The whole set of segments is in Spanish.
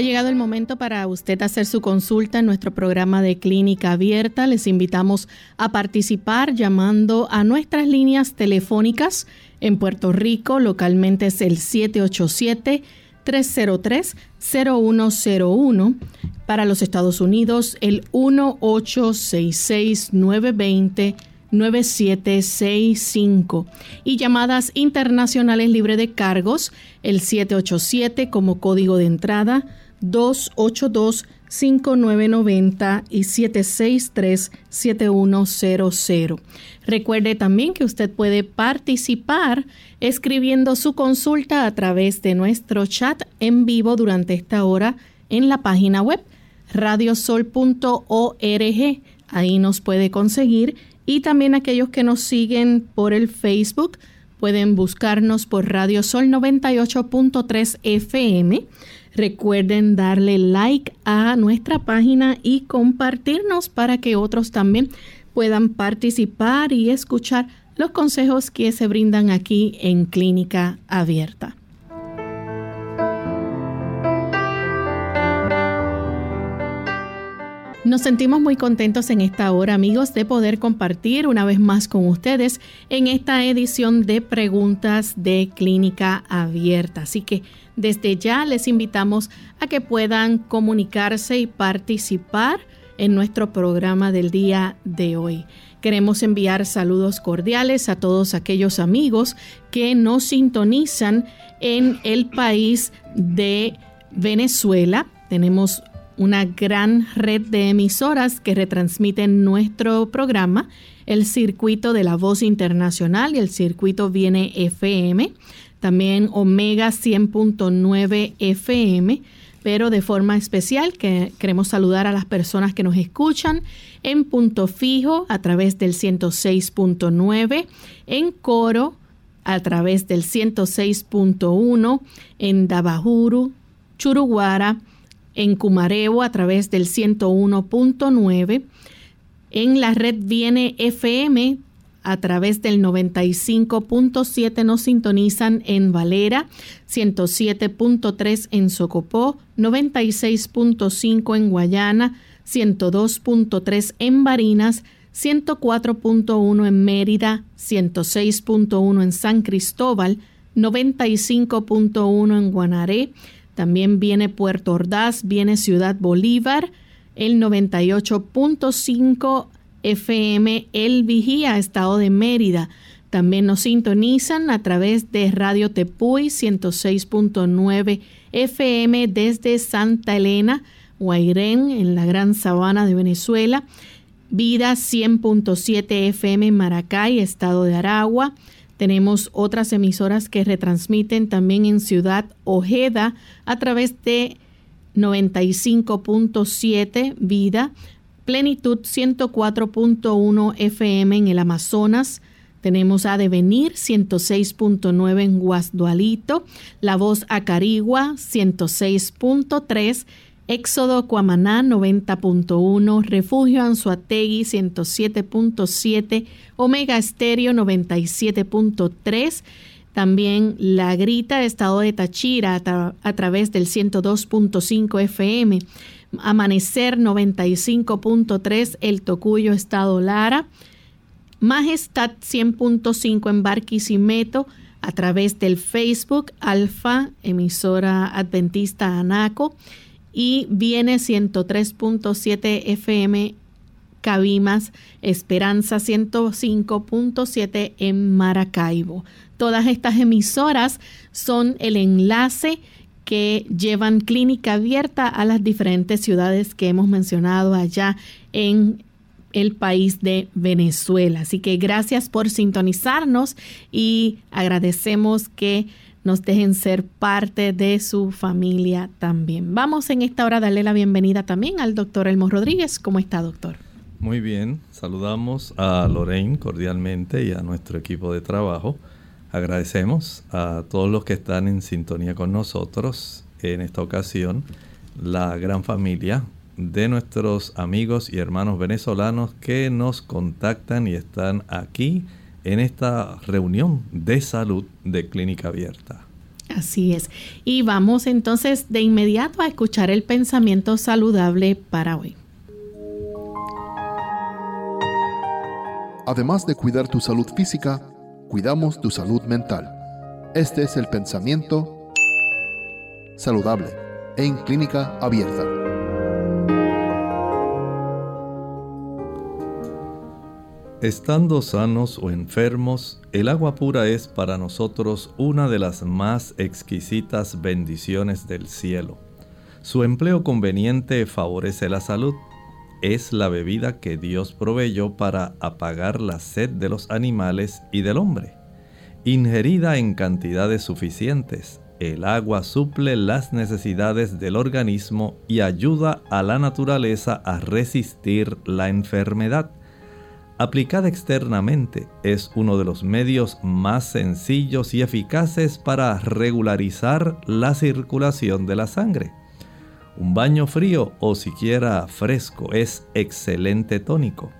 Ha llegado el momento para usted hacer su consulta en nuestro programa de clínica abierta. Les invitamos a participar llamando a nuestras líneas telefónicas en Puerto Rico. Localmente es el 787-303-0101. Para los Estados Unidos, el 1866-920. y llamadas internacionales libre de cargos, el 787 como código de entrada 282-5990 y 763-7100. Recuerde también que usted puede participar escribiendo su consulta a través de nuestro chat en vivo durante esta hora en la página web radiosol.org. Ahí nos puede conseguir y también aquellos que nos siguen por el Facebook pueden buscarnos por Radio Sol 98.3 FM Recuerden darle like a nuestra página y compartirnos para que otros también puedan participar y escuchar los consejos que se brindan aquí en Clínica Abierta. Nos sentimos muy contentos en esta hora, amigos, de poder compartir una vez más con ustedes en esta edición de preguntas de Clínica Abierta. Así que desde ya les invitamos a que puedan comunicarse y participar en nuestro programa del día de hoy. Queremos enviar saludos cordiales a todos aquellos amigos que nos sintonizan en el país de Venezuela. Tenemos una gran red de emisoras que retransmiten nuestro programa, el circuito de la voz internacional y el circuito Viene FM, también Omega 100.9 FM, pero de forma especial que queremos saludar a las personas que nos escuchan en punto fijo a través del 106.9, en coro a través del 106.1, en Dabajuru, Churuguara, en Cumarebo a través del 101.9. En la red Viene FM a través del 95.7 nos sintonizan en Valera, 107.3 en Socopó, 96.5 en Guayana, 102.3 en Barinas, 104.1 en Mérida, 106.1 en San Cristóbal, 95.1 en Guanaré, también viene Puerto Ordaz, viene Ciudad Bolívar, el 98.5 FM El Vigía, Estado de Mérida. También nos sintonizan a través de Radio Tepuy 106.9 FM desde Santa Elena, Guairén, en la Gran Sabana de Venezuela. Vida 100.7 FM Maracay, Estado de Aragua. Tenemos otras emisoras que retransmiten también en Ciudad Ojeda a través de 95.7 Vida, Plenitud 104.1 FM en el Amazonas. Tenemos a Devenir 106.9 en Guasdualito, La Voz Acarigua 106.3 Éxodo Cuamaná 90.1, Refugio Anzuategui 107.7, Omega Estéreo 97.3, también La Grita, Estado de Tachira a, través del 102.5 FM, Amanecer 95.3, El Tocuyo, Estado Lara, Majestad 100.5 en Barquisimeto, a través del Facebook Alfa, emisora adventista Anaco, y viene 103.7 FM Cabimas, Esperanza 105.7 en Maracaibo. Todas estas emisoras son el enlace que llevan clínica abierta a las diferentes ciudades que hemos mencionado allá en el país de Venezuela. Así que gracias por sintonizarnos y agradecemos que nos dejen ser parte de su familia también. Vamos en esta hora a darle la bienvenida también al doctor Elmo Rodríguez. ¿Cómo está, doctor? Muy bien, saludamos a Lorraine cordialmente y a nuestro equipo de trabajo. Agradecemos a todos los que están en sintonía con nosotros en esta ocasión, la gran familia de nuestros amigos y hermanos venezolanos que nos contactan y están aquí en esta reunión de salud de Clínica Abierta. Así es. Y vamos entonces de inmediato a escuchar el pensamiento saludable para hoy. Además de cuidar tu salud física, cuidamos tu salud mental. Este es el pensamiento saludable en clínica abierta. Estando sanos o enfermos, el agua pura es para nosotros una de las más exquisitas bendiciones del cielo. Su empleo conveniente favorece la salud. Es la bebida que Dios proveyó para apagar la sed de los animales y del hombre. Ingerida en cantidades suficientes, el agua suple las necesidades del organismo y ayuda a la naturaleza a resistir la enfermedad aplicada externamente, es uno de los medios más sencillos y eficaces para regularizar la circulación de la sangre. Un baño frío o siquiera fresco es excelente tónico.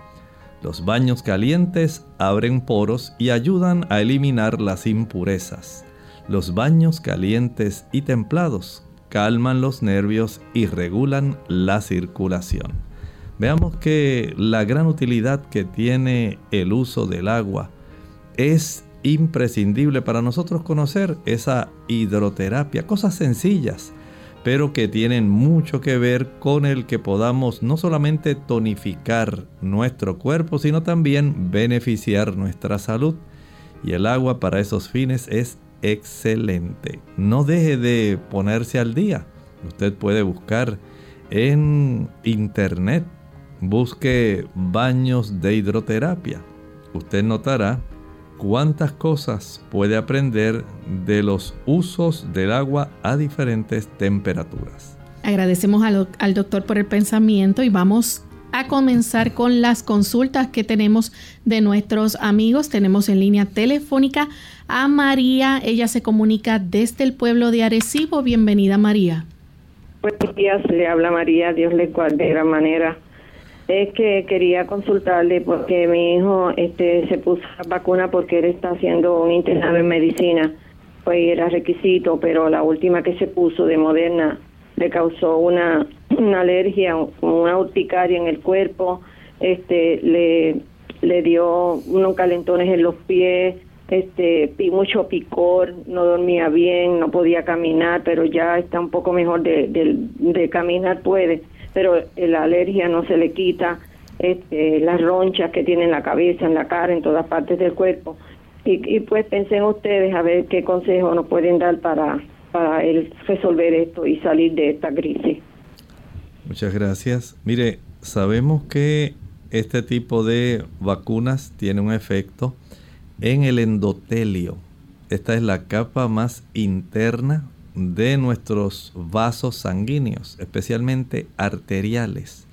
Los baños calientes abren poros y ayudan a eliminar las impurezas. Los baños calientes y templados calman los nervios y regulan la circulación. Veamos que la gran utilidad que tiene el uso del agua es imprescindible para nosotros conocer esa hidroterapia, cosas sencillas, pero que tienen mucho que ver con el que podamos no solamente tonificar nuestro cuerpo, sino también beneficiar nuestra salud. Y el agua para esos fines es excelente. No deje de ponerse al día. Usted puede buscar en internet busque baños de hidroterapia. Usted notará cuántas cosas puede aprender de los usos del agua a diferentes temperaturas. Agradecemos al, al, doctor por el pensamiento y vamos a comenzar con las consultas que tenemos de nuestros amigos. Tenemos en línea telefónica a María. Ella se comunica desde el pueblo de Arecibo. Bienvenida María. Buenos días, le habla María. Dios le guarde de gran manera es que quería consultarle porque mi hijo este se puso la vacuna porque él está haciendo un internado en medicina. Pues era requisito pero la última que se puso de Moderna le causó una, una alergia una urticaria en el cuerpo. Este le le dio unos calentones en los pies este mucho picor no dormía bien no podía caminar pero ya está un poco mejor de, de, de caminar puede pero la alergia no se le quita, este, las ronchas que tiene en la cabeza, en la cara, en todas partes del cuerpo. Y, pues pensé en ustedes a ver qué consejo nos pueden dar para, para él resolver esto y salir de esta crisis. Muchas gracias. Mire, sabemos que este tipo de vacunas tiene un efecto en el endotelio. Esta es la capa más interna de nuestros vasos sanguíneos, especialmente arteriales.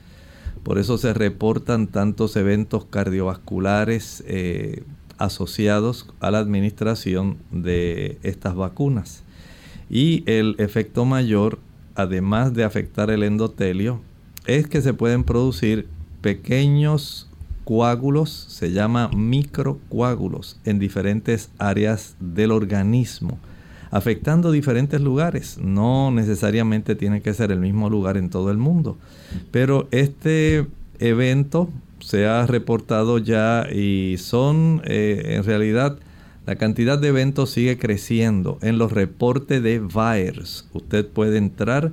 Por eso se reportan tantos eventos cardiovasculares eh, asociados a la administración de estas vacunas. Y el efecto mayor, además de afectar el endotelio, es que se pueden producir pequeños coágulos, se llama microcoágulos, en diferentes áreas del organismo afectando diferentes lugares. No necesariamente tiene que ser el mismo lugar en todo el mundo. Pero este evento se ha reportado ya y son eh, en realidad la cantidad de eventos sigue creciendo en los reportes de VAERS. Usted puede entrar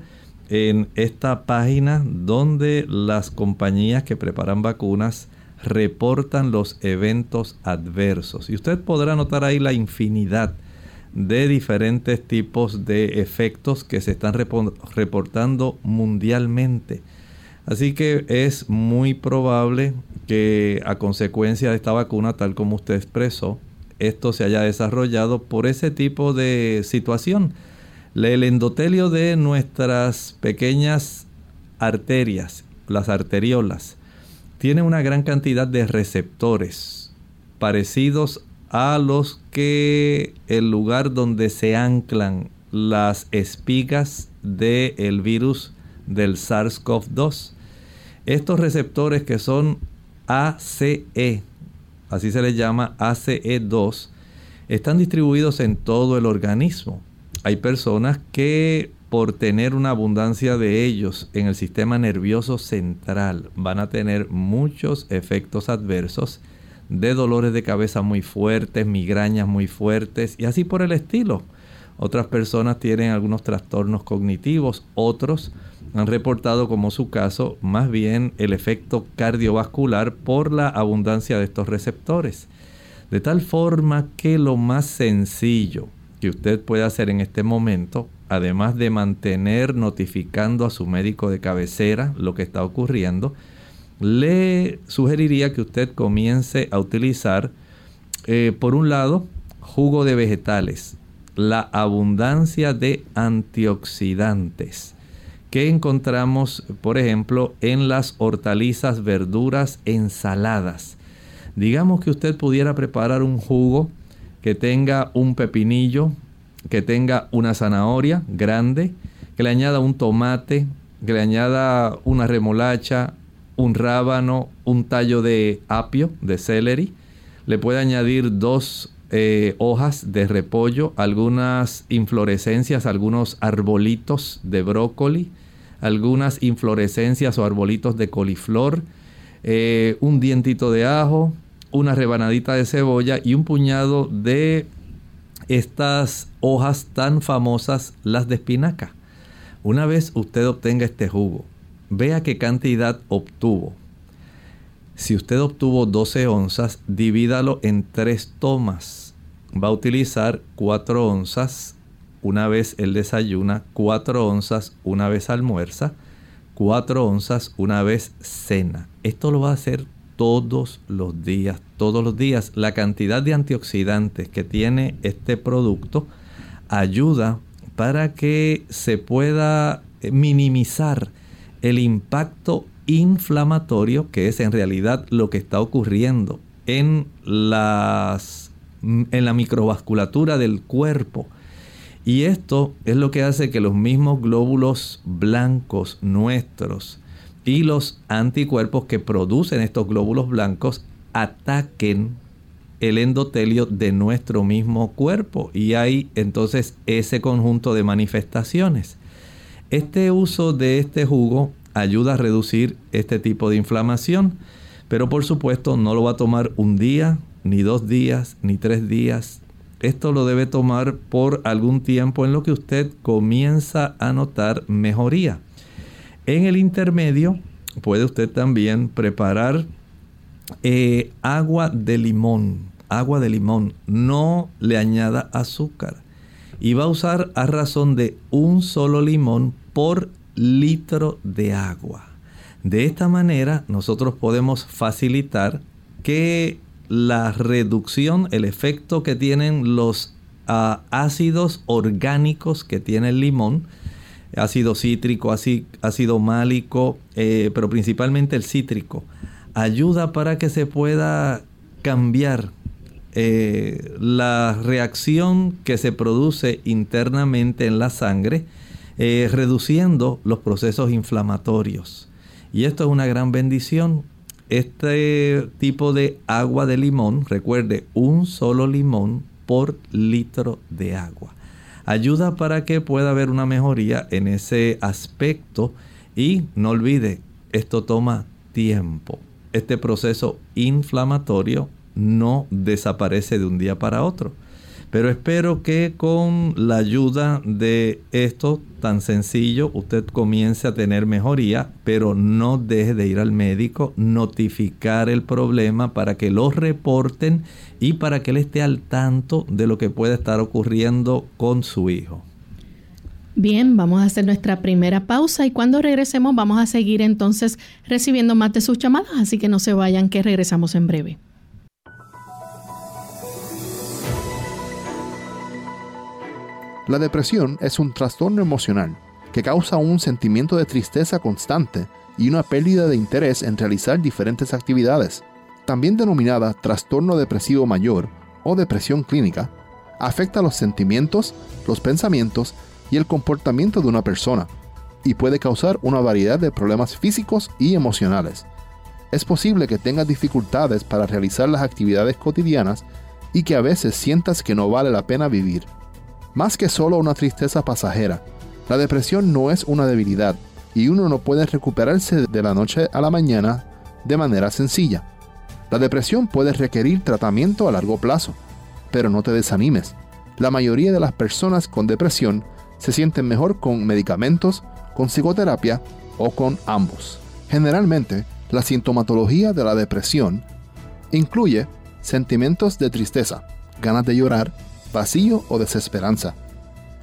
en esta página donde las compañías que preparan vacunas reportan los eventos adversos. Y usted podrá notar ahí la infinidad de diferentes tipos de efectos que se están reportando mundialmente. Así que es muy probable que a consecuencia de esta vacuna, tal como usted expresó, esto se haya desarrollado por ese tipo de situación. El endotelio de nuestras pequeñas arterias, las arteriolas, tiene una gran cantidad de receptores parecidos a los que el lugar donde se anclan las espigas del virus del SARS-CoV-2. Estos receptores que son ACE, así se les llama ACE2, están distribuidos en todo el organismo. Hay personas que por tener una abundancia de ellos en el sistema nervioso central van a tener muchos efectos adversos de dolores de cabeza muy fuertes, migrañas muy fuertes y así por el estilo. Otras personas tienen algunos trastornos cognitivos, otros han reportado como su caso más bien el efecto cardiovascular por la abundancia de estos receptores. De tal forma que lo más sencillo que usted puede hacer en este momento, además de mantener notificando a su médico de cabecera lo que está ocurriendo, le sugeriría que usted comience a utilizar, eh, por un lado, jugo de vegetales, la abundancia de antioxidantes que encontramos, por ejemplo, en las hortalizas, verduras, ensaladas. Digamos que usted pudiera preparar un jugo que tenga un pepinillo, que tenga una zanahoria grande, que le añada un tomate, que le añada una remolacha, un rábano, un tallo de apio, de celery. Le puede añadir dos eh, hojas de repollo, algunas inflorescencias, algunos arbolitos de brócoli, algunas inflorescencias o arbolitos de coliflor, eh, un dientito de ajo, una rebanadita de cebolla y un puñado de estas hojas tan famosas, las de espinaca. Una vez usted obtenga este jugo, vea qué cantidad obtuvo. Si usted obtuvo 12 onzas, divídalo en tres tomas. Va a utilizar 4 onzas una vez el desayuna, 4 onzas una vez almuerza, 4 onzas una vez cena. Esto lo va a hacer todos los días, todos los días. La cantidad de antioxidantes que tiene este producto ayuda para que se pueda minimizar el impacto inflamatorio que es en realidad lo que está ocurriendo en las en la microvasculatura del cuerpo y esto es lo que hace que los mismos glóbulos blancos nuestros y los anticuerpos que producen estos glóbulos blancos ataquen el endotelio de nuestro mismo cuerpo. Y hay entonces ese conjunto de manifestaciones. Este uso de este jugo ayuda a reducir este tipo de inflamación, pero por supuesto no lo va a tomar un día, ni dos días, ni tres días, esto lo debe tomar por algún tiempo en lo que usted comienza a notar mejoría. En el intermedio puede usted también preparar eh, agua de limón. Agua de limón. No le añada azúcar. Y va a usar a razón de un solo limón por litro de agua. De esta manera nosotros podemos facilitar que la reducción, el efecto que tienen los ah, ácidos orgánicos que tiene el limón, ácido cítrico, ácido málico, eh, pero principalmente el cítrico, ayuda para que se pueda cambiar eh, la reacción que se produce internamente en la sangre, eh, reduciendo los procesos inflamatorios. Y esto es una gran bendición este tipo de agua de limón, recuerde, un solo limón por litro de agua. Ayuda para que pueda haber una mejoría en ese aspecto y no olvide, esto toma tiempo. Este proceso inflamatorio no desaparece de un día para otro. Pero espero que con la ayuda de esto tan sencillo usted comience a tener mejoría, pero no deje de ir al médico, notificar el problema para que lo reporten y para que él esté al tanto de lo que puede estar ocurriendo con su hijo. Bien, vamos a hacer nuestra primera pausa y cuando regresemos vamos a seguir entonces recibiendo más de sus llamadas, así que no se vayan que regresamos en breve. La depresión es un trastorno emocional que causa un sentimiento de tristeza constante y una pérdida de interés en realizar diferentes actividades. También denominada trastorno depresivo mayor o depresión clínica, afecta los sentimientos, los pensamientos y el comportamiento de una persona y puede causar una variedad de problemas físicos y emocionales. Es posible que tengas dificultades para realizar las actividades cotidianas y que a veces sientas que no vale la pena vivir. Más que solo una tristeza pasajera, la depresión no es una debilidad y uno no puede recuperarse de la noche a la mañana de manera sencilla. La depresión puede requerir tratamiento a largo plazo, pero no te desanimes. La mayoría de las personas con depresión se sienten mejor con medicamentos, con psicoterapia o con ambos. Generalmente, la sintomatología de la depresión incluye sentimientos de tristeza, ganas de llorar, vacío o desesperanza,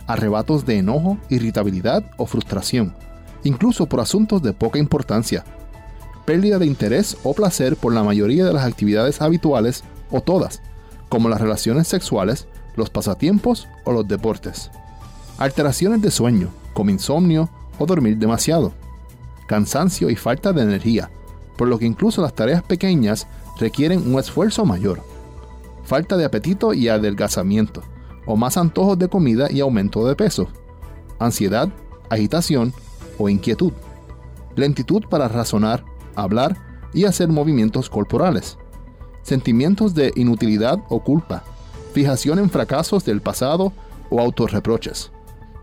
arrebatos de enojo, irritabilidad o frustración, incluso por asuntos de poca importancia, pérdida de interés o placer por la mayoría de las actividades habituales o todas, como las relaciones sexuales, los pasatiempos o los deportes. Alteraciones de sueño, como insomnio o dormir demasiado. Cansancio y falta de energía, por lo que incluso las tareas pequeñas requieren un esfuerzo mayor. Falta de apetito y adelgazamiento, o más antojos de comida y aumento de peso. Ansiedad, agitación o inquietud. Lentitud para razonar, hablar y hacer movimientos corporales. Sentimientos de inutilidad o culpa. Fijación en fracasos del pasado o autorreproches.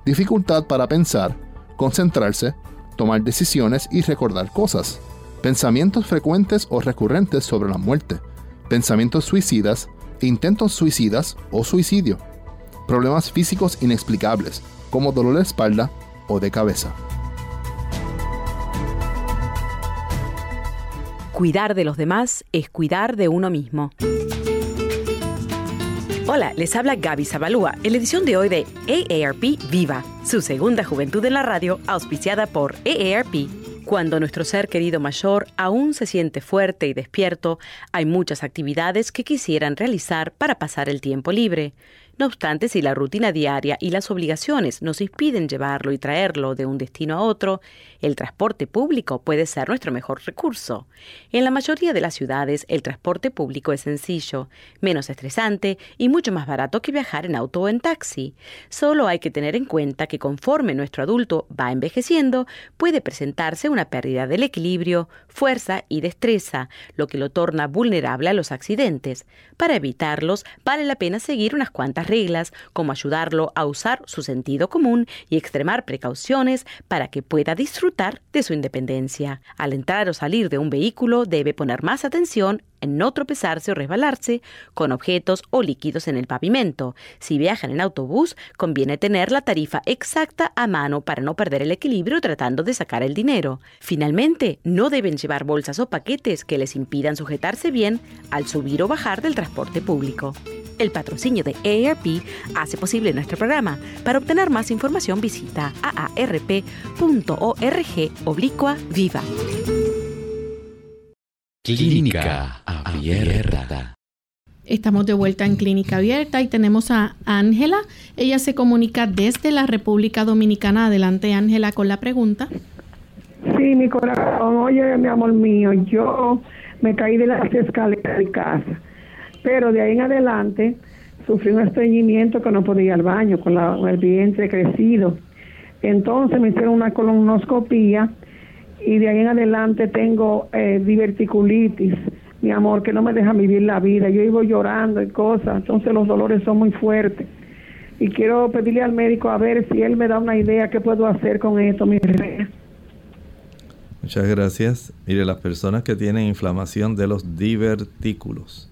Dificultad para pensar, concentrarse, tomar decisiones y recordar cosas. Pensamientos frecuentes o recurrentes sobre la muerte. Pensamientos suicidas, intentos suicidas o suicidio problemas físicos inexplicables, como dolor de espalda o de cabeza. Cuidar de los demás es cuidar de uno mismo. Hola, les habla Gaby Zabalúa en la edición de hoy de AARP Viva, su segunda juventud en la radio, auspiciada por AARP. Cuando nuestro ser querido mayor aún se siente fuerte y despierto, hay muchas actividades que quisieran realizar para pasar el tiempo libre. No obstante, si la rutina diaria y las obligaciones nos impiden llevarlo y traerlo de un destino a otro, el transporte público puede ser nuestro mejor recurso. En la mayoría de las ciudades, el transporte público es sencillo, menos estresante y mucho más barato que viajar en auto o en taxi. Solo hay que tener en cuenta que conforme nuestro adulto va envejeciendo, puede presentarse una pérdida del equilibrio, fuerza y destreza, lo que lo torna vulnerable a los accidentes. Para evitarlos, vale la pena seguir unas cuantas reglas, como ayudarlo a usar su sentido común y extremar precauciones para que pueda disfrutar de su independencia. Al entrar o salir de un vehículo debe poner más atención en no tropezarse o resbalarse con objetos o líquidos en el pavimento. Si viajan en autobús, conviene tener la tarifa exacta a mano para no perder el equilibrio tratando de sacar el dinero. Finalmente, no deben llevar bolsas o paquetes que les impidan sujetarse bien al subir o bajar del transporte público. El patrocinio de AARP hace posible nuestro programa. Para obtener más información visita aarp.org oblicua viva. Clínica Abierta. Estamos de vuelta en Clínica Abierta y tenemos a Ángela. Ella se comunica desde la República Dominicana. Adelante, Ángela, con la pregunta. Sí, mi corazón. Oye, mi amor mío, yo me caí de las escaleras de casa, pero de ahí en adelante sufrí un estreñimiento que no podía ir al baño con, con el vientre crecido. Entonces me hicieron una colonoscopía y de ahí en adelante tengo eh, diverticulitis, mi amor, que no me deja vivir la vida. Yo vivo llorando y cosas, entonces los dolores son muy fuertes. Y quiero pedirle al médico a ver si él me da una idea qué puedo hacer con esto, mi reina. Muchas gracias. Mire, las personas que tienen inflamación de los divertículos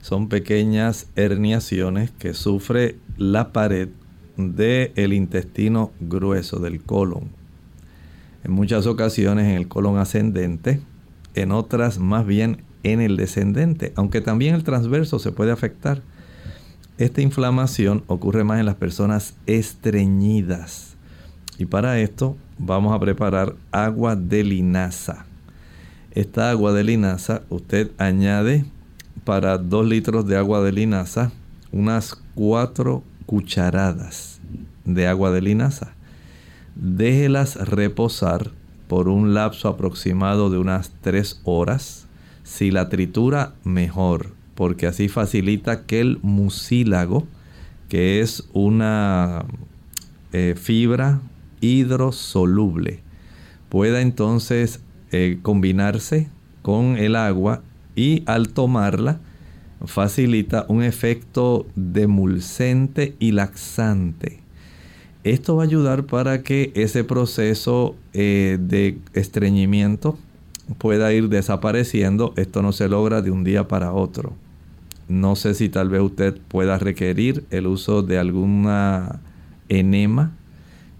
son pequeñas herniaciones que sufre la pared del intestino grueso del colon en muchas ocasiones en el colon ascendente, en otras más bien en el descendente, aunque también el transverso se puede afectar. Esta inflamación ocurre más en las personas estreñidas, Y para esto vamos a preparar agua de linaza. Esta agua de linaza usted añade para 2 litros de agua de linaza unas 4 cucharadas de agua de linaza. Déjelas reposar por un lapso aproximado de unas 3 horas. Si la tritura, mejor, porque así facilita que el mucílago, que es una eh, fibra hidrosoluble, pueda entonces eh, combinarse con el agua y al tomarla facilita un efecto demulcente y laxante. Esto va a ayudar para que ese proceso eh, de estreñimiento pueda ir desapareciendo. Esto no se logra de un día para otro. No sé si tal vez usted pueda requerir el uso de alguna enema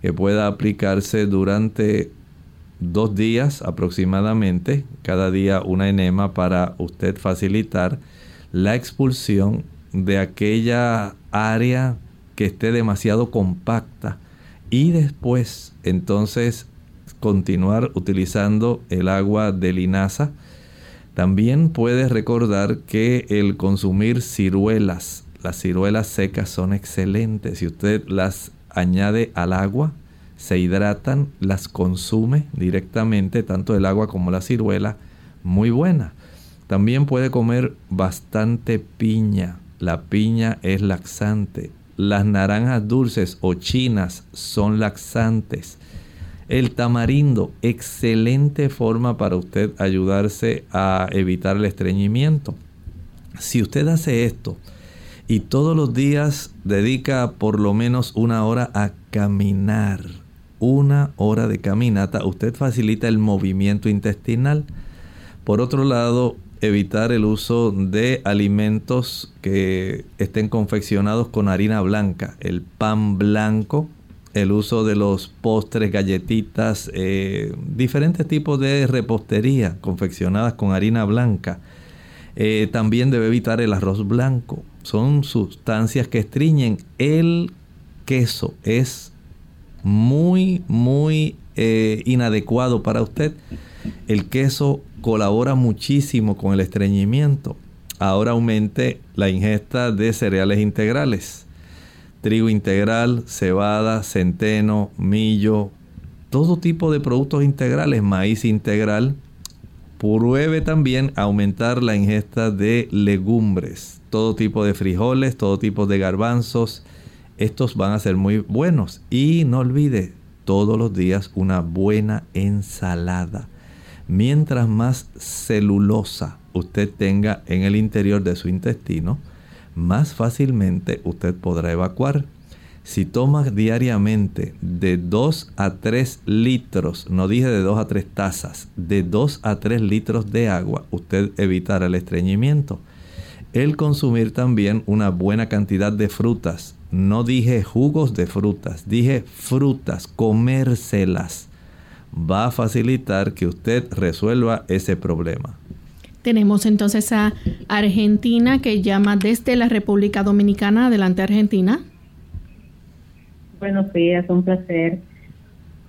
que pueda aplicarse durante dos días aproximadamente, cada día una enema para usted facilitar la expulsión de aquella área que esté demasiado compacta y después entonces continuar utilizando el agua de linaza. También puede recordar que el consumir ciruelas, las ciruelas secas son excelentes. Si usted las añade al agua, se hidratan, las consume directamente, tanto el agua como la ciruela, muy buena. También puede comer bastante piña. La piña es laxante. Las naranjas dulces o chinas son laxantes. El tamarindo, excelente forma para usted ayudarse a evitar el estreñimiento. Si usted hace esto y todos los días dedica por lo menos una hora a caminar, una hora de caminata, usted facilita el movimiento intestinal. Por otro lado, evitar el uso de alimentos que estén confeccionados con harina blanca, el pan blanco, el uso de los postres, galletitas, eh, diferentes tipos de repostería confeccionadas con harina blanca. Eh, también debe evitar el arroz blanco. Son sustancias que estriñen. El queso es muy, muy eh, inadecuado para usted. El queso colabora muchísimo con el estreñimiento. Ahora aumente la ingesta de cereales integrales. Trigo integral, cebada, centeno, millo, todo tipo de productos integrales, maíz integral. Pruebe también aumentar la ingesta de legumbres, todo tipo de frijoles, todo tipo de garbanzos. Estos van a ser muy buenos. Y no olvide, todos los días una buena ensalada mientras más celulosa usted tenga en el interior de su intestino, más fácilmente usted podrá evacuar. Si toma diariamente de 2 a 3 litros, no dije de 2 a 3 tazas, de 2 a 3 litros de agua, usted evitará el estreñimiento. El consumir también una buena cantidad de frutas. No dije jugos de frutas, dije frutas, comérselas va a facilitar que usted resuelva ese problema. Tenemos entonces a Argentina que llama desde la República Dominicana. Adelante, Argentina. Buenos días, un placer.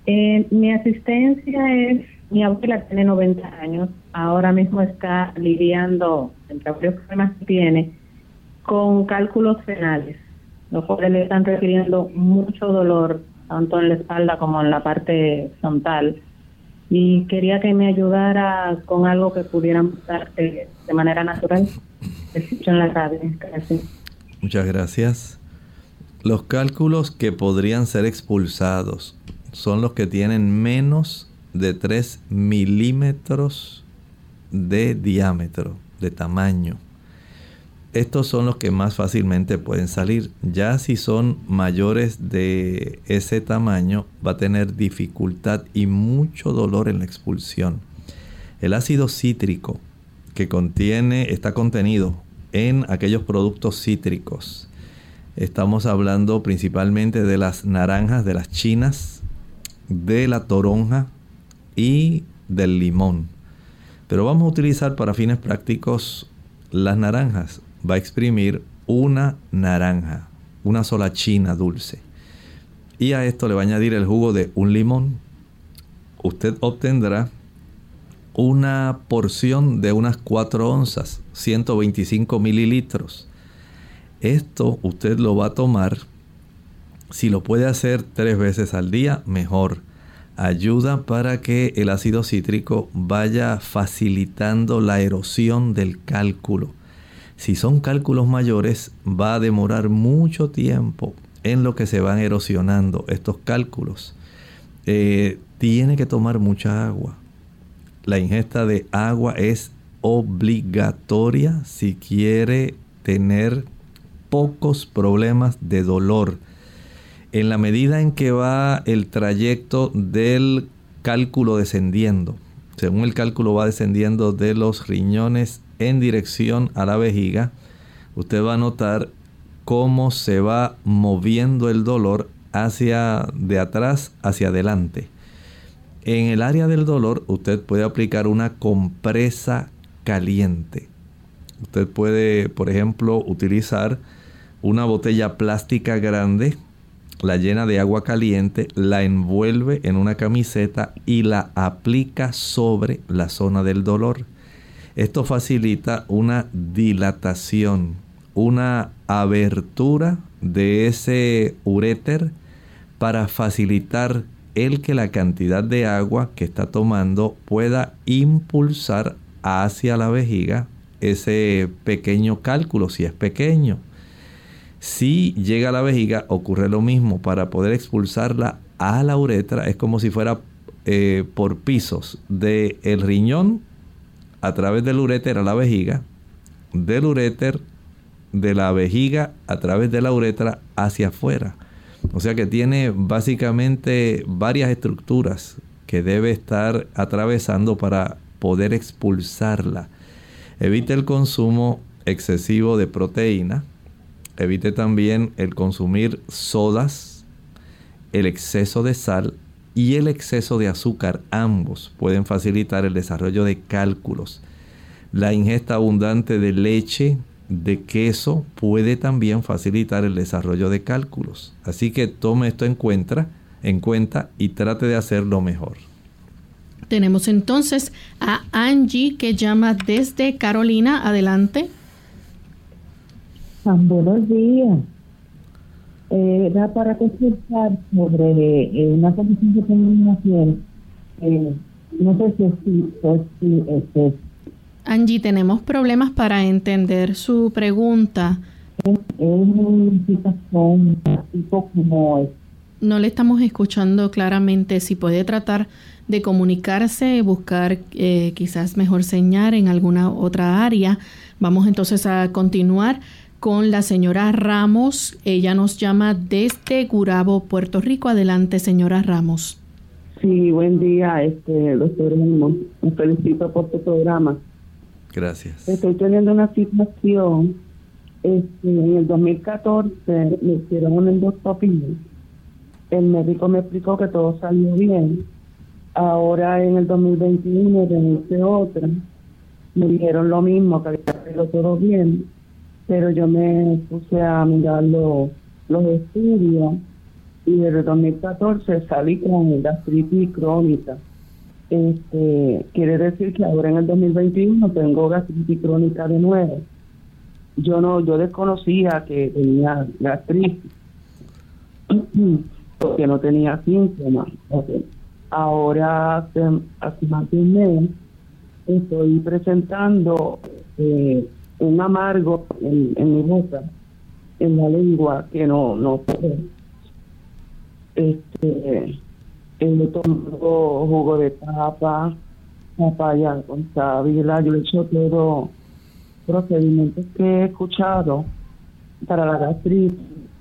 Eh, mi asistencia es, mi abuela tiene 90 años, ahora mismo está lidiando, entre varios problemas que tiene, con cálculos renales, los cuales le están requiriendo mucho dolor tanto en la espalda como en la parte frontal. Y quería que me ayudara con algo que pudieran darte de manera natural. en la radio. Muchas gracias. Los cálculos que podrían ser expulsados son los que tienen menos de 3 milímetros de diámetro, de tamaño. Estos son los que más fácilmente pueden salir. Ya si son mayores de ese tamaño, va a tener dificultad y mucho dolor en la expulsión. El ácido cítrico que contiene, está contenido en aquellos productos cítricos. Estamos hablando principalmente de las naranjas, de las chinas, de la toronja y del limón. Pero vamos a utilizar para fines prácticos las naranjas va a exprimir una naranja, una sola china dulce. y a esto le va a añadir el jugo de un limón, usted obtendrá una porción de unas 4 onzas, 125 mililitros. Esto usted lo va a tomar, si lo puede hacer tres veces al día, mejor. Ayuda para que el ácido cítrico vaya facilitando la erosión del cálculo. Si son cálculos mayores, va a demorar mucho tiempo en lo que se van erosionando estos cálculos. Eh, tiene que tomar mucha agua la ingesta de agua es obligatoria si quiere tener pocos problemas de dolor. En la medida en que va el trayecto del cálculo descendiendo, según el cálculo va descendiendo de los riñones en dirección a la vejiga, usted va a notar cómo se va moviendo el dolor hacia de atrás hacia adelante. En el área del dolor usted puede aplicar una compresa caliente. Usted puede, por ejemplo, utilizar una botella plástica grande, la llena de agua caliente, la envuelve en una camiseta y la aplica sobre la zona del dolor. Esto facilita una dilatación, una abertura de ese uréter para facilitar el que la cantidad de agua que está tomando pueda impulsar hacia la vejiga ese pequeño cálculo, si es pequeño. Si llega a la vejiga, ocurre lo mismo. Para poder expulsarla a la uretra es como si fuera eh, por pisos del el riñón a través del uréter a la vejiga, del uréter de la vejiga a través de la uretra hacia afuera. O sea que tiene básicamente varias estructuras que debe estar atravesando para poder expulsarla. Evite el consumo excesivo de proteína. Evite también el consumir sodas, el exceso de sal y el exceso de azúcar. Ambos pueden facilitar el desarrollo de cálculos. La ingesta abundante de leche, de queso puede también facilitar el desarrollo de cálculos. Así que tome esto en cuenta, en cuenta y trate de hacerlo mejor. Tenemos entonces a Angie que llama desde Carolina. Adelante. Buenos días. Eh, era para consultar sobre eh, una condición que tengo en no sé si, es si, si Angie, tenemos problemas para entender su pregunta. No le estamos escuchando claramente. Si puede tratar de comunicarse, buscar eh, quizás mejor señal en alguna otra área. Vamos entonces a continuar con la señora Ramos. Ella nos llama desde Gurabo, Puerto Rico. Adelante, señora Ramos. Sí, buen día, este doctor. Me felicito por tu programa. Gracias. Estoy teniendo una situación. Este, en el 2014 me hicieron un endoscopia. El médico me explicó que todo salió bien. Ahora en el 2021 me hice otra. Me dijeron lo mismo, que había salido todo bien. Pero yo me puse a mirar los estudios y desde el 2014 salí con gastritis crónica este, quiere decir que ahora en el 2021 tengo gastritis crónica de nuevo. Yo no, yo desconocía que tenía gastritis porque no tenía síntomas. Ahora, hace, más de un mes, estoy presentando eh, un amargo en, mi boca, en la lengua, que no, no. Este, él tomó jugo de papa, papaya con sábila, yo he hecho todo procedimientos que he escuchado para la gastritis,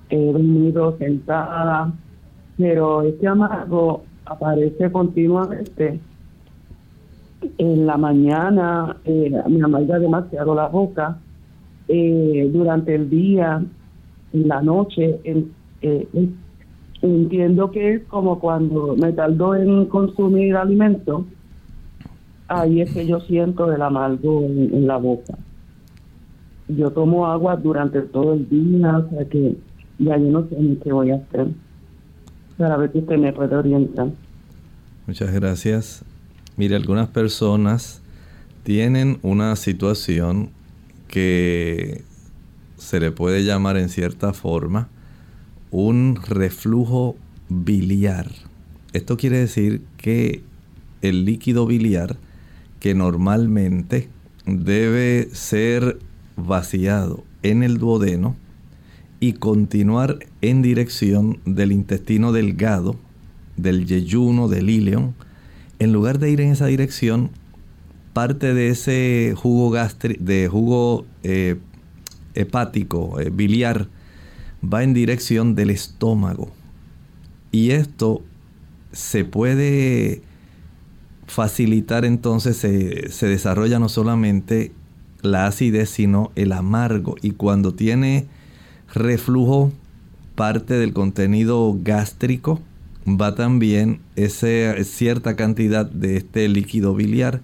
he venido sentada, pero este amargo aparece continuamente. En la mañana eh, me amarga demasiado la boca, eh, durante el día, en la noche, el, eh, entiendo que es como cuando me tardó en consumir alimento, ahí es que yo siento el amargo en, la boca. Yo tomo agua durante todo el día, o sea que ya no sé ni qué voy a hacer. para ver si usted me puede orientar. Muchas gracias. Mire, algunas personas tienen una situación que se le puede llamar en cierta forma un reflujo biliar. Esto quiere decir que el líquido biliar que normalmente debe ser vaciado en el duodeno y continuar en dirección del intestino delgado, del yeyuno, del ileón, en lugar de ir en esa dirección, parte de ese jugo de jugo eh, hepático, eh, biliar, va en dirección del estómago. Y esto se puede facilitar entonces, se, desarrolla no solamente la acidez, sino el amargo. Y cuando tiene reflujo, parte del contenido gástrico, va también esa cierta cantidad de este líquido biliar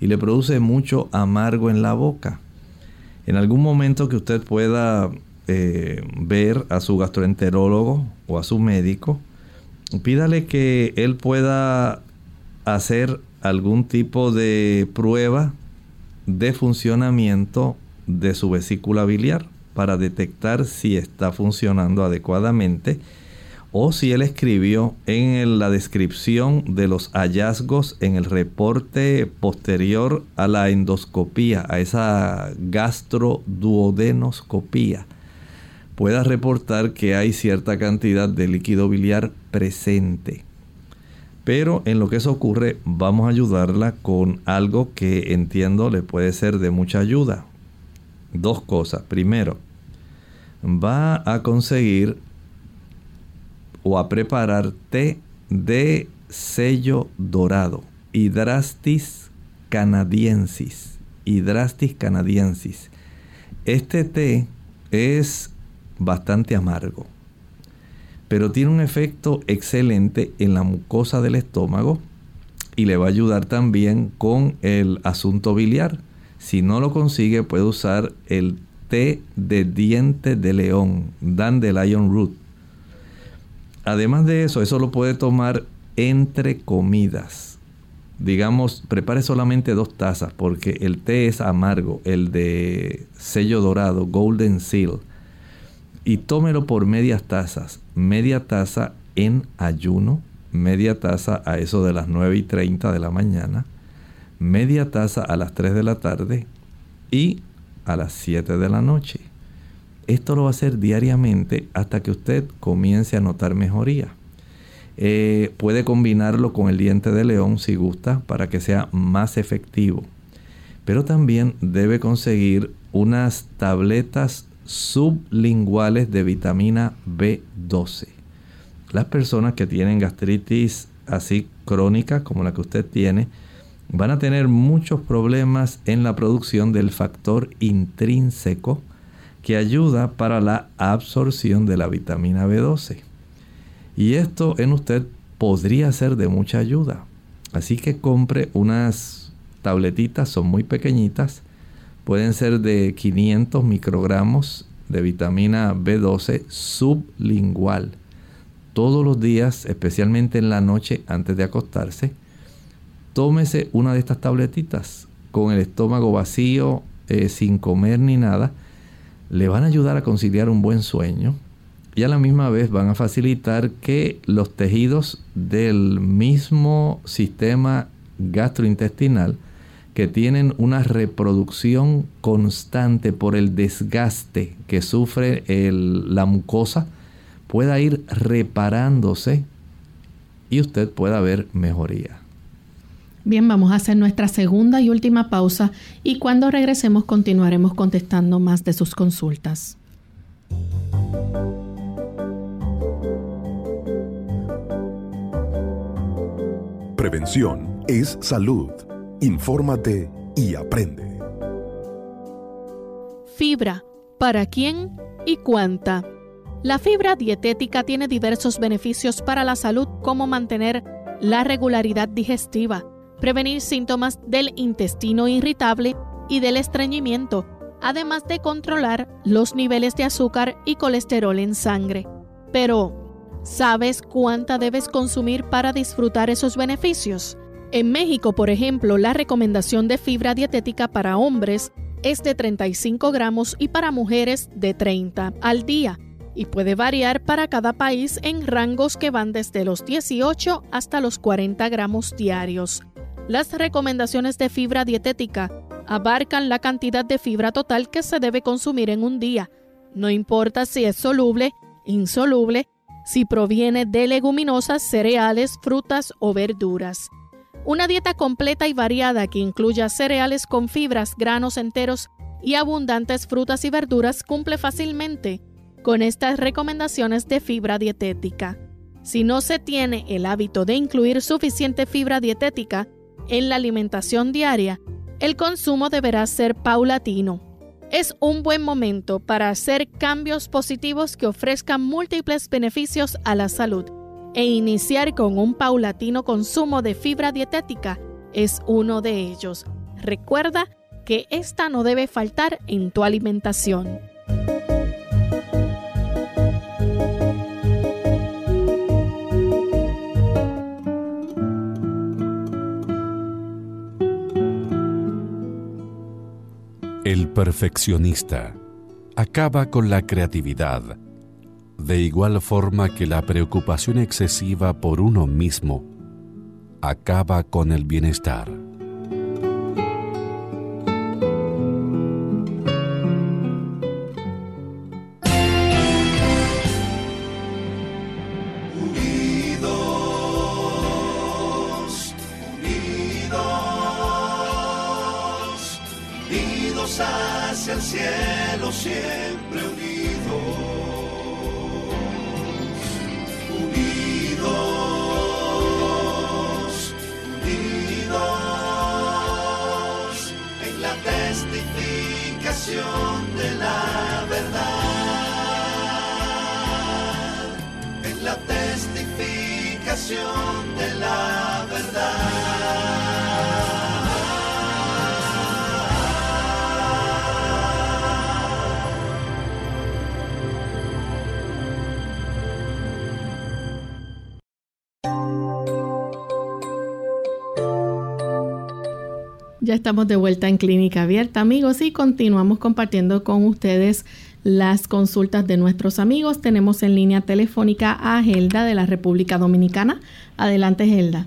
y le produce mucho amargo en la boca. En algún momento que usted pueda eh, ver a su gastroenterólogo o a su médico, pídale que él pueda hacer algún tipo de prueba de funcionamiento de su vesícula biliar para detectar si está funcionando adecuadamente o si él escribió en la descripción de los hallazgos en el reporte posterior a la endoscopía, a esa gastroduodenoscopía, pueda reportar que hay cierta cantidad de líquido biliar presente. Pero en lo que eso ocurre, vamos a ayudarla con algo que entiendo le puede ser de mucha ayuda. Dos cosas. Primero, va a conseguir o a preparar té de sello dorado, Hydrastis canadiensis. Hydrastis canadiensis. Este té es bastante amargo, pero tiene un efecto excelente en la mucosa del estómago y le va a ayudar también con el asunto biliar. Si no lo consigue, puede usar el té de diente de león, dandelion root Además de eso, eso lo puede tomar entre comidas. Digamos, prepare solamente dos tazas porque el té es amargo, el de sello dorado, golden seal. Y tómelo por medias tazas. Media taza en ayuno, media taza a eso de las 9 y 30 de la mañana, media taza a las 3 de la tarde y a las 7 de la noche. Esto lo va a hacer diariamente hasta que usted comience a notar mejoría. Eh, puede combinarlo con el diente de león si gusta para que sea más efectivo. Pero también debe conseguir unas tabletas sublinguales de vitamina B12. Las personas que tienen gastritis así crónica como la que usted tiene, van a tener muchos problemas en la producción del factor intrínseco que ayuda para la absorción de la vitamina B12. Y esto en usted podría ser de mucha ayuda. Así que compre unas tabletitas, son muy pequeñitas, pueden ser de 500 microgramos de vitamina B12 sublingual. Todos los días, especialmente en la noche antes de acostarse, tómese una de estas tabletitas con el estómago vacío, eh, sin comer ni nada le van a ayudar a conciliar un buen sueño y a la misma vez van a facilitar que los tejidos del mismo sistema gastrointestinal que tienen una reproducción constante por el desgaste que sufre la mucosa pueda ir reparándose y usted pueda ver mejoría. Bien, vamos a hacer nuestra segunda y última pausa y cuando regresemos continuaremos contestando más de sus consultas. Prevención es salud. Infórmate y aprende. Fibra. ¿Para quién y cuánta? La fibra dietética tiene diversos beneficios para la salud como mantener la regularidad digestiva prevenir síntomas del intestino irritable y del estreñimiento, además de controlar los niveles de azúcar y colesterol en sangre. Pero, ¿Sabes cuánta debes consumir para disfrutar esos beneficios? En México, por ejemplo, la recomendación de fibra dietética para hombres es de 35 gramos y para mujeres de 30 al día y puede variar para cada país en rangos que van desde los 18 hasta los 40 gramos diarios. Las recomendaciones de fibra dietética abarcan la cantidad de fibra total que se debe consumir en un día, no importa si es soluble, insoluble, si proviene de leguminosas, cereales, frutas o verduras. Una dieta completa y variada que incluya cereales con fibras, granos enteros y abundantes frutas y verduras cumple fácilmente con estas recomendaciones de fibra dietética. Si no se tiene el hábito de incluir suficiente fibra dietética en la alimentación diaria, el consumo deberá ser paulatino. Es un buen momento para hacer cambios positivos que ofrezcan múltiples beneficios a la salud e iniciar con un paulatino consumo de fibra dietética es uno de ellos. Recuerda que esta no debe faltar en tu alimentación. El perfeccionista acaba con la creatividad de igual forma que la preocupación excesiva por uno mismo acaba con el bienestar. Clínica Abierta, amigos, y continuamos compartiendo con ustedes las consultas de nuestros amigos. Tenemos en línea telefónica a Gelda de la República Dominicana. Adelante, Gelda.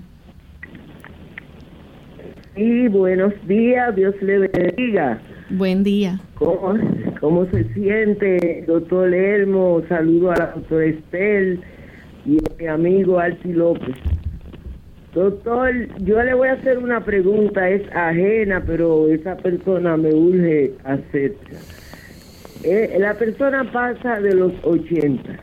Sí, buenos días, Dios le bendiga. Buen día. ¿Cómo, cómo se siente, doctor Elmo? Saludo a la doctora Estel y a mi amigo Alci López. Doctor, yo le voy a hacer una pregunta, es ajena, pero esa persona me urge hacer. Eh, la persona pasa de los 80.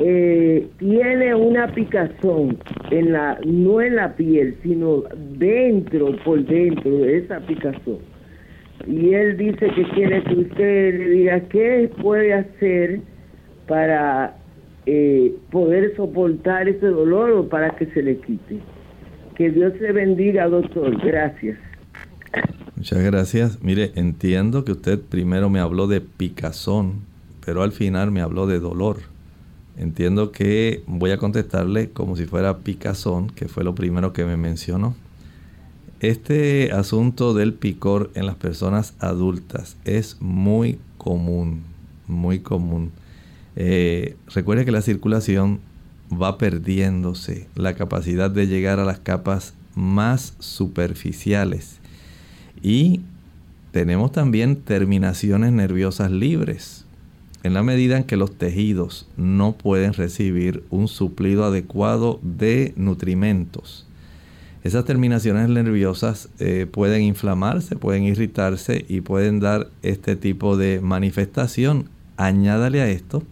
Eh, tiene una picazón en la no en la piel sino dentro por dentro de esa picazón y él dice que quiere que usted le diga qué puede hacer para eh, poder soportar ese dolor o para que se le quite. Que Dios le bendiga, doctor. Gracias. Muchas gracias. Mire, entiendo que usted primero me habló de picazón, pero al final me habló de dolor. Entiendo que voy a contestarle como si fuera picazón, que fue lo primero que me mencionó. Este asunto del picor en las personas adultas es muy común, muy común. Eh, recuerde que la circulación va perdiéndose la capacidad de llegar a las capas más superficiales y tenemos también terminaciones nerviosas libres. En la medida en que los tejidos no pueden recibir un suplido adecuado de nutrimentos, esas terminaciones nerviosas eh, pueden inflamarse, pueden irritarse y pueden dar este tipo de manifestación. Añádale a esto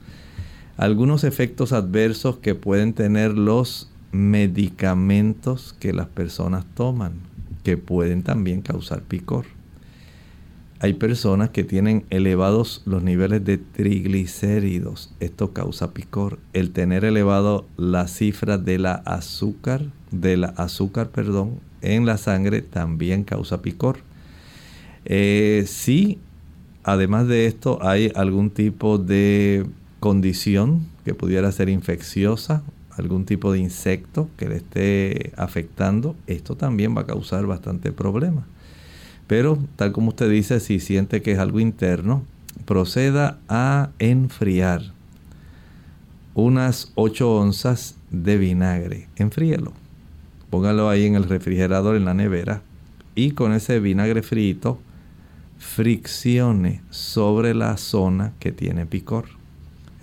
algunos efectos adversos que pueden tener los medicamentos que las personas toman, que pueden también causar picor. Hay personas que tienen elevados los niveles de triglicéridos. Esto causa picor. El tener elevado la cifra de la azúcar, de la azúcar, perdón, en la sangre también causa picor. Eh, si además de esto hay algún tipo de condición que pudiera ser infecciosa, algún tipo de insecto que le esté afectando, esto también va a causar bastante problema. Pero tal como usted dice, si siente que es algo interno, proceda a enfriar unas 8 onzas de vinagre. Enfríelo. Póngalo ahí en el refrigerador, en la nevera. Y con ese vinagre frito, friccione sobre la zona que tiene picor.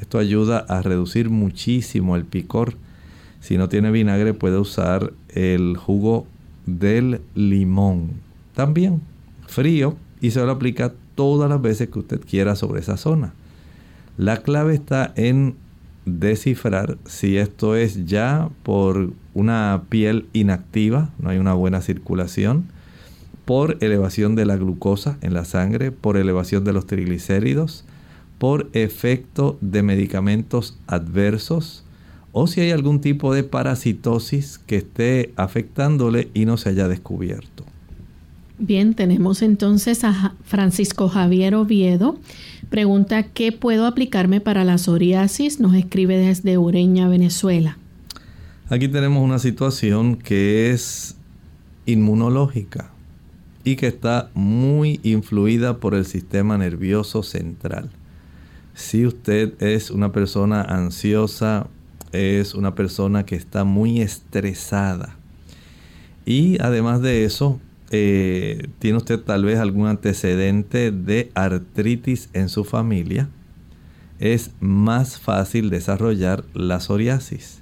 Esto ayuda a reducir muchísimo el picor. Si no tiene vinagre puede usar el jugo del limón. También frío y se lo aplica todas las veces que usted quiera sobre esa zona. La clave está en descifrar si esto es ya por una piel inactiva, no hay una buena circulación, por elevación de la glucosa en la sangre, por elevación de los triglicéridos, por efecto de medicamentos adversos, o si hay algún tipo de parasitosis que esté afectándole y no se haya descubierto. Bien, tenemos entonces a Francisco Javier Oviedo. Pregunta, ¿qué puedo aplicarme para la psoriasis? Nos escribe desde Ureña, Venezuela. Aquí tenemos una situación que es inmunológica y que está muy influida por el sistema nervioso central. Si usted es una persona ansiosa, es una persona que está muy estresada y además de eso eh, tiene usted tal vez algún antecedente de artritis en su familia, es más fácil desarrollar la psoriasis.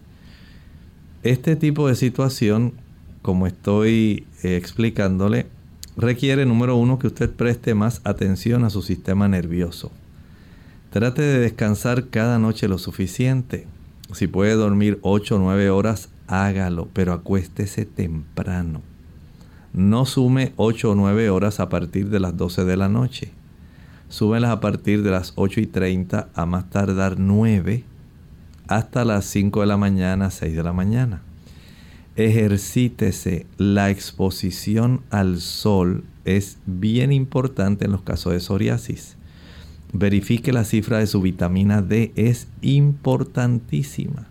Este tipo de situación, como estoy eh, explicándole, requiere, número uno, que usted preste más atención a su sistema nervioso. Trate de descansar cada noche lo suficiente. Si puede dormir 8 o 9 horas, hágalo, pero acuéstese temprano no sume 8 o 9 horas a partir de las 12 de la noche. Súmelas a partir de las 8 y 30 a más tardar 9 hasta las 5 de la mañana, 6 de la mañana. Ejercítese. La exposición al sol es bien importante en los casos de psoriasis. Verifique la cifra de su vitamina D, es importantísima.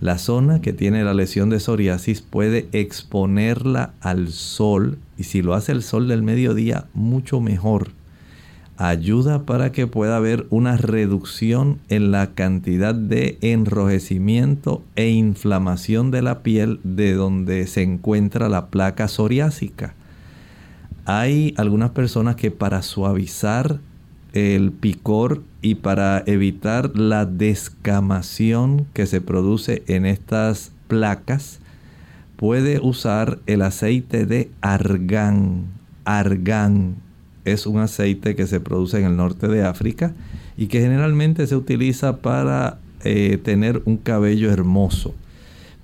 La zona que tiene la lesión de psoriasis puede exponerla al sol y si lo hace el sol del mediodía, mucho mejor. Ayuda para que pueda haber una reducción en la cantidad de enrojecimiento e inflamación de la piel de donde se encuentra la placa psoriásica. Hay algunas personas que para suavizar el picor y para evitar la descamación que se produce en estas placas, puede usar el aceite de argán. Argán es un aceite que se produce en el norte de África y que generalmente se utiliza para eh, tener un cabello hermoso.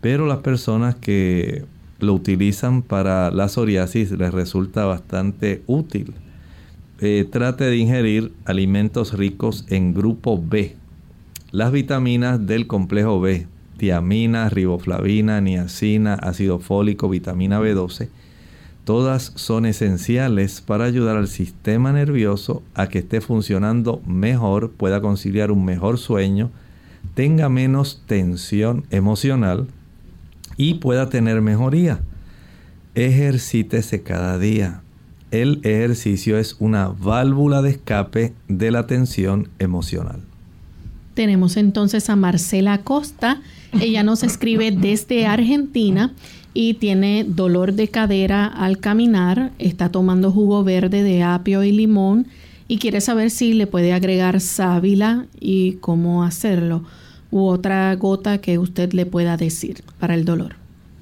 Pero las personas que lo utilizan para la psoriasis les resulta bastante útil eh, trate de ingerir alimentos ricos en grupo B. Las vitaminas del complejo B, tiamina, riboflavina, niacina, ácido fólico, vitamina B12, todas son esenciales para ayudar al sistema nervioso a que esté funcionando mejor, pueda conciliar un mejor sueño, tenga menos tensión emocional y pueda tener mejoría. Ejercítese cada día el ejercicio es una válvula de escape de la tensión emocional. Tenemos entonces a Marcela Costa. Ella nos escribe desde Argentina y tiene dolor de cadera al caminar. Está tomando jugo verde de apio y limón y quiere saber si le puede agregar sábila y cómo hacerlo u otra gota que usted le pueda decir para el dolor.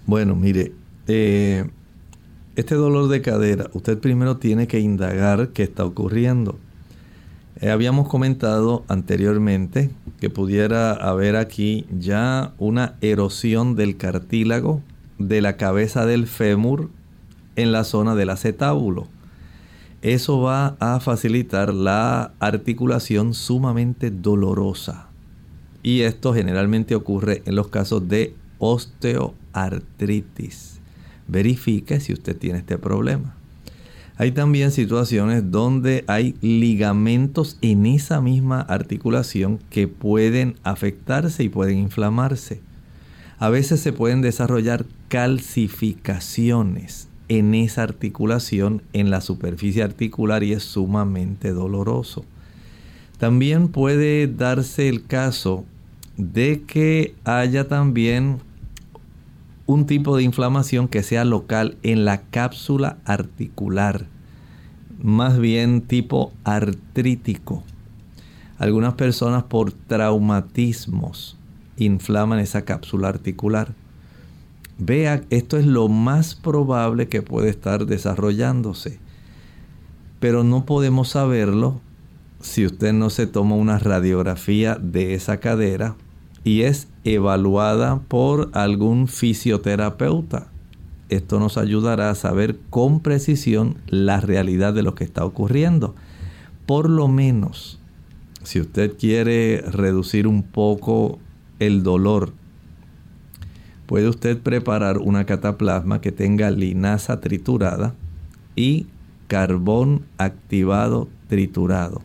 Bueno, mire, eh, este dolor de cadera, usted primero tiene que indagar qué está ocurriendo. Eh, habíamos comentado anteriormente que pudiera haber aquí ya una erosión del cartílago de la cabeza del fémur en la zona del acetábulo. Eso va a facilitar la articulación sumamente dolorosa. Y esto generalmente ocurre en los casos de osteoartritis verifique si usted tiene este problema. Hay también situaciones donde hay ligamentos en esa misma articulación que pueden afectarse y pueden inflamarse. A veces se pueden desarrollar calcificaciones en esa articulación, en la superficie articular y es sumamente doloroso. También puede darse el caso de que haya también un tipo de inflamación que sea local en la cápsula articular, más bien tipo artrítico. Algunas personas por traumatismos inflaman esa cápsula articular. Vea, esto es lo más probable que puede estar desarrollándose. Pero no podemos saberlo si usted no se toma una radiografía de esa cadera y es evaluada por algún fisioterapeuta. Esto nos ayudará a saber con precisión la realidad de lo que está ocurriendo. Por lo menos, si usted quiere reducir un poco el dolor, puede usted preparar una cataplasma que tenga linaza triturada y carbón activado triturado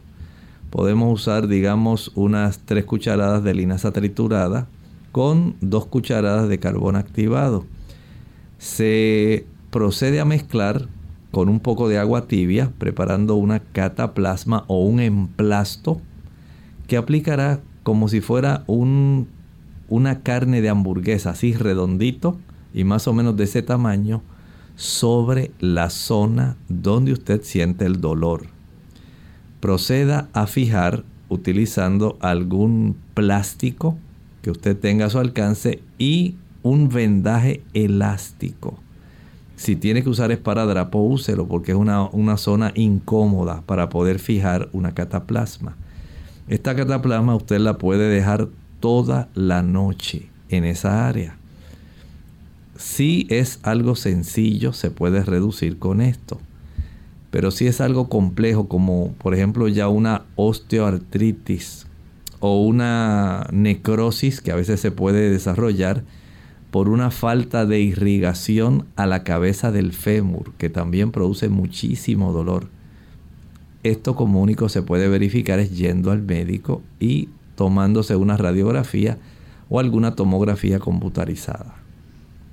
podemos usar, digamos, unas 3 cucharadas de linaza triturada con 2 cucharadas de carbón activado. Se procede a mezclar con un poco de agua tibia, preparando una cataplasma o un emplasto que aplicará como si fuera un, una carne de hamburguesa, así redondito y más o menos de ese tamaño, sobre la zona donde usted siente el dolor proceda a fijar utilizando algún plástico que usted tenga a su alcance y un vendaje elástico. Si tiene que usar esparadrapo, úselo porque es una, una zona incómoda para poder fijar una cataplasma. Esta cataplasma usted la puede dejar toda la noche en esa área. Si es algo sencillo, se puede reducir con esto. Pero si es algo complejo, como por ejemplo ya una osteoartritis o una necrosis que a veces se puede desarrollar por una falta de irrigación a la cabeza del fémur, que también produce muchísimo dolor. Esto como único se puede verificar es yendo al médico y tomándose una radiografía o alguna tomografía computarizada.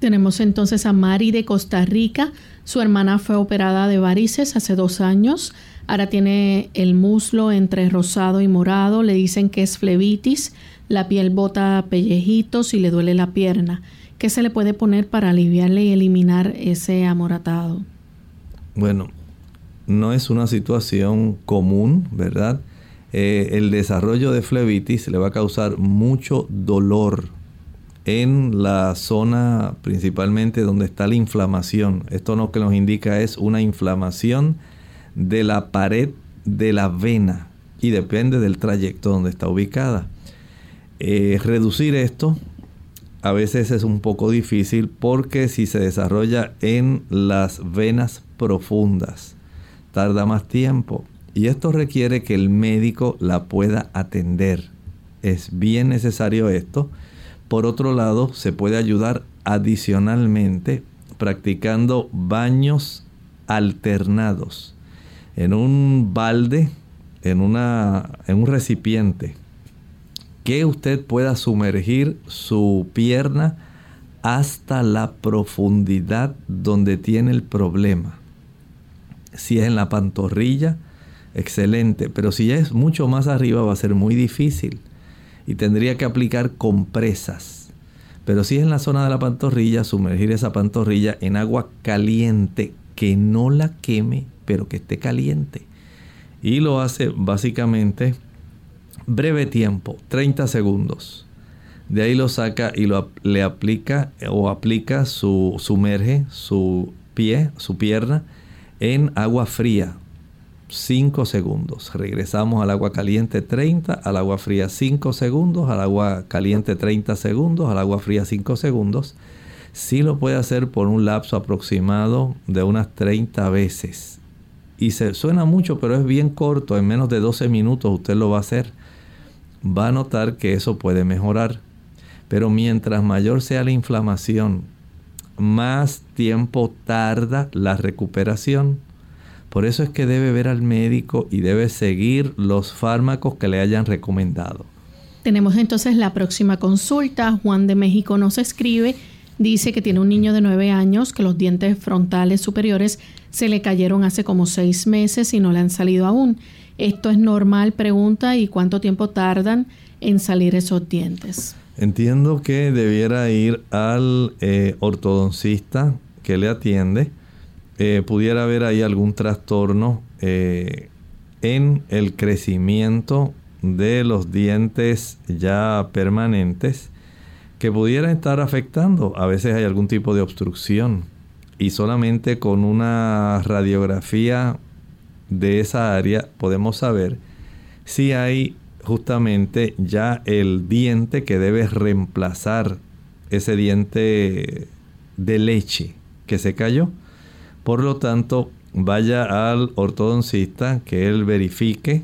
Tenemos entonces a Mari de Costa Rica. Su hermana fue operada de varices hace dos años. Ahora tiene el muslo entre rosado y morado. Le dicen que es flebitis. La piel bota pellejitos y le duele la pierna. ¿Qué se le puede poner para aliviarle y eliminar ese amoratado? Bueno, no es una situación común, ¿verdad? Eh, el desarrollo de flebitis le va a causar mucho dolor en la zona principalmente donde está la inflamación. Esto lo que nos indica es una inflamación de la pared de la vena y depende del trayecto donde está ubicada. Eh, reducir esto a veces es un poco difícil porque si se desarrolla en las venas profundas tarda más tiempo y esto requiere que el médico la pueda atender. Es bien necesario esto por otro lado, se puede ayudar adicionalmente practicando baños alternados en un balde, en, una, en un recipiente, que usted pueda sumergir su pierna hasta la profundidad donde tiene el problema. Si es en la pantorrilla, excelente, pero si es mucho más arriba va a ser muy difícil y tendría que aplicar compresas. Pero si es en la zona de la pantorrilla, sumergir esa pantorrilla en agua caliente que no la queme, pero que esté caliente. Y lo hace básicamente breve tiempo, 30 segundos. De ahí lo saca y lo, le aplica o aplica su sumerge su pie, su pierna en agua fría 5 segundos. Regresamos al agua caliente 30, al agua fría 5 segundos, al agua caliente 30 segundos, al agua fría 5 segundos. Sí lo puede hacer por un lapso aproximado de unas 30 veces. Y se suena mucho, pero es bien corto, en menos de 12 minutos usted lo va a hacer. Va a notar que eso puede mejorar. Pero mientras mayor sea la inflamación, más tiempo tarda la recuperación Por eso es que debe ver al médico y debe seguir los fármacos que le hayan recomendado. Tenemos entonces la próxima consulta. Juan de México nos escribe, dice que tiene un niño de 9 años, que los dientes frontales superiores se le cayeron hace como 6 meses y no le han salido aún. ¿Esto es normal? Pregunta, ¿y cuánto tiempo tardan en salir esos dientes? Entiendo que debiera ir al eh, ortodoncista que le atiende eh, pudiera haber ahí algún trastorno eh, en el crecimiento de los dientes ya permanentes que pudiera estar afectando. A veces hay algún tipo de obstrucción y solamente con una radiografía de esa área podemos saber si hay justamente ya el diente que debe reemplazar ese diente de leche que se cayó por lo tanto, vaya al ortodoncista, que él verifique,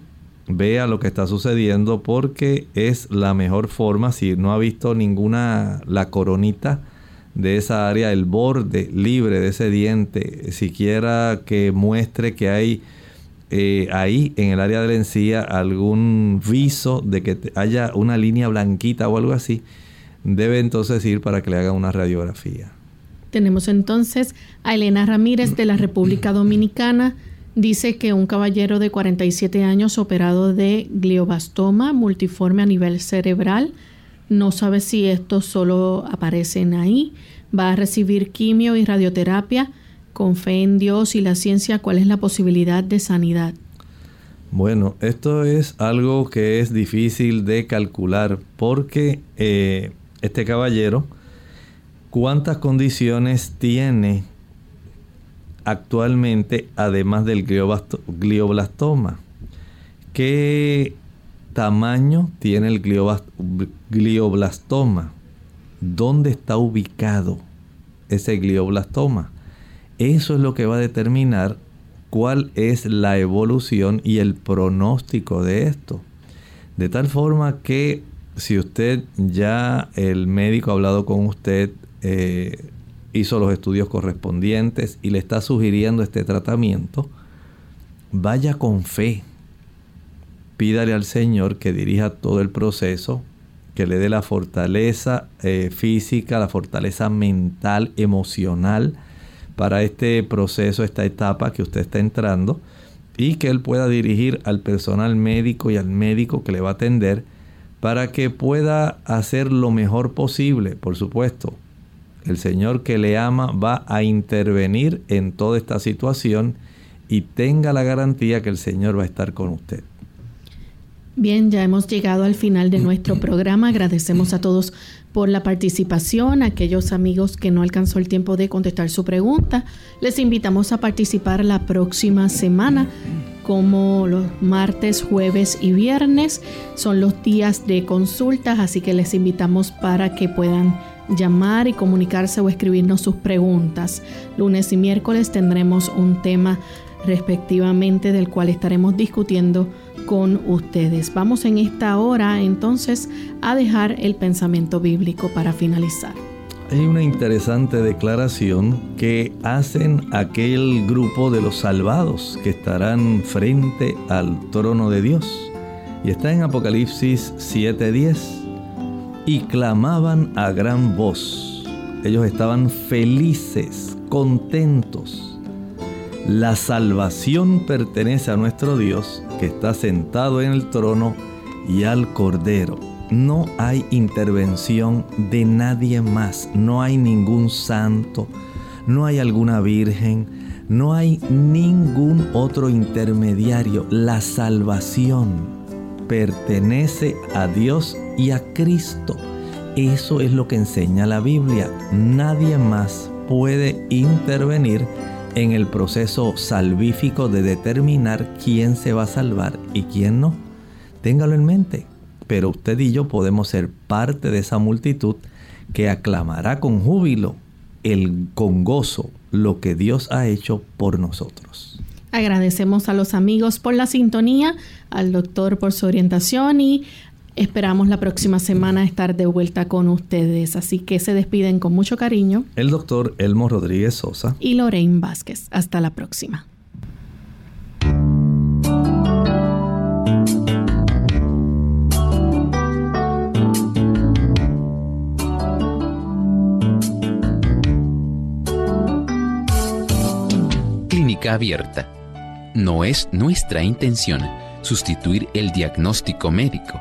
vea lo que está sucediendo, porque es la mejor forma, si no ha visto ninguna, la coronita de esa área, el borde libre de ese diente, siquiera que muestre que hay eh, ahí en el área de la encía algún viso de que haya una línea blanquita o algo así, debe entonces ir para que le haga una radiografía. Tenemos entonces a Elena Ramírez de la República Dominicana. Dice que un caballero de 47 años operado de glioblastoma multiforme a nivel cerebral, no sabe si esto solo aparecen ahí, va a recibir quimio y radioterapia, con fe en Dios y la ciencia, ¿cuál es la posibilidad de sanidad? Bueno, esto es algo que es difícil de calcular porque eh, este caballero ¿Cuántas condiciones tiene actualmente además del glioblastoma? ¿Qué tamaño tiene el glioblastoma? ¿Dónde está ubicado ese glioblastoma? Eso es lo que va a determinar cuál es la evolución y el pronóstico de esto. De tal forma que si usted ya el médico ha hablado con usted, eh, hizo los estudios correspondientes y le está sugiriendo este tratamiento, vaya con fe. Pídale al Señor que dirija todo el proceso, que le dé la fortaleza eh, física, la fortaleza mental, emocional para este proceso, esta etapa que usted está entrando y que él pueda dirigir al personal médico y al médico que le va a atender para que pueda hacer lo mejor posible, por supuesto, el Señor que le ama va a intervenir en toda esta situación y tenga la garantía que el Señor va a estar con usted. Bien, ya hemos llegado al final de nuestro programa. Agradecemos a todos por la participación, aquellos amigos que no alcanzó el tiempo de contestar su pregunta. Les invitamos a participar la próxima semana como los martes, jueves y viernes. Son los días de consultas, así que les invitamos para que puedan llamar y comunicarse o escribirnos sus preguntas. Lunes y miércoles tendremos un tema respectivamente del cual estaremos discutiendo con ustedes. Vamos en esta hora entonces a dejar el pensamiento bíblico para finalizar. Hay una interesante declaración que hacen aquel grupo de los salvados que estarán frente al trono de Dios. Y está en Apocalipsis 7:10 y clamaban a gran voz. Ellos estaban felices, contentos. La salvación pertenece a nuestro Dios que está sentado en el trono y al Cordero. No hay intervención de nadie más, no hay ningún santo, no hay alguna virgen, no hay ningún otro intermediario. La salvación pertenece a Dios y a Cristo. Eso es lo que enseña la Biblia. Nadie más puede intervenir en el proceso salvífico de determinar quién se va a salvar y quién no. Téngalo en mente. Pero usted y yo podemos ser parte de esa multitud que aclamará con júbilo, el, con gozo, lo que Dios ha hecho por nosotros. Agradecemos a los amigos por la sintonía, al doctor por su orientación y Esperamos la próxima semana estar de vuelta con ustedes, así que se despiden con mucho cariño. El doctor Elmo Rodríguez Sosa. Y Lorraine Vázquez. Hasta la próxima. Clínica abierta. No es nuestra intención sustituir el diagnóstico médico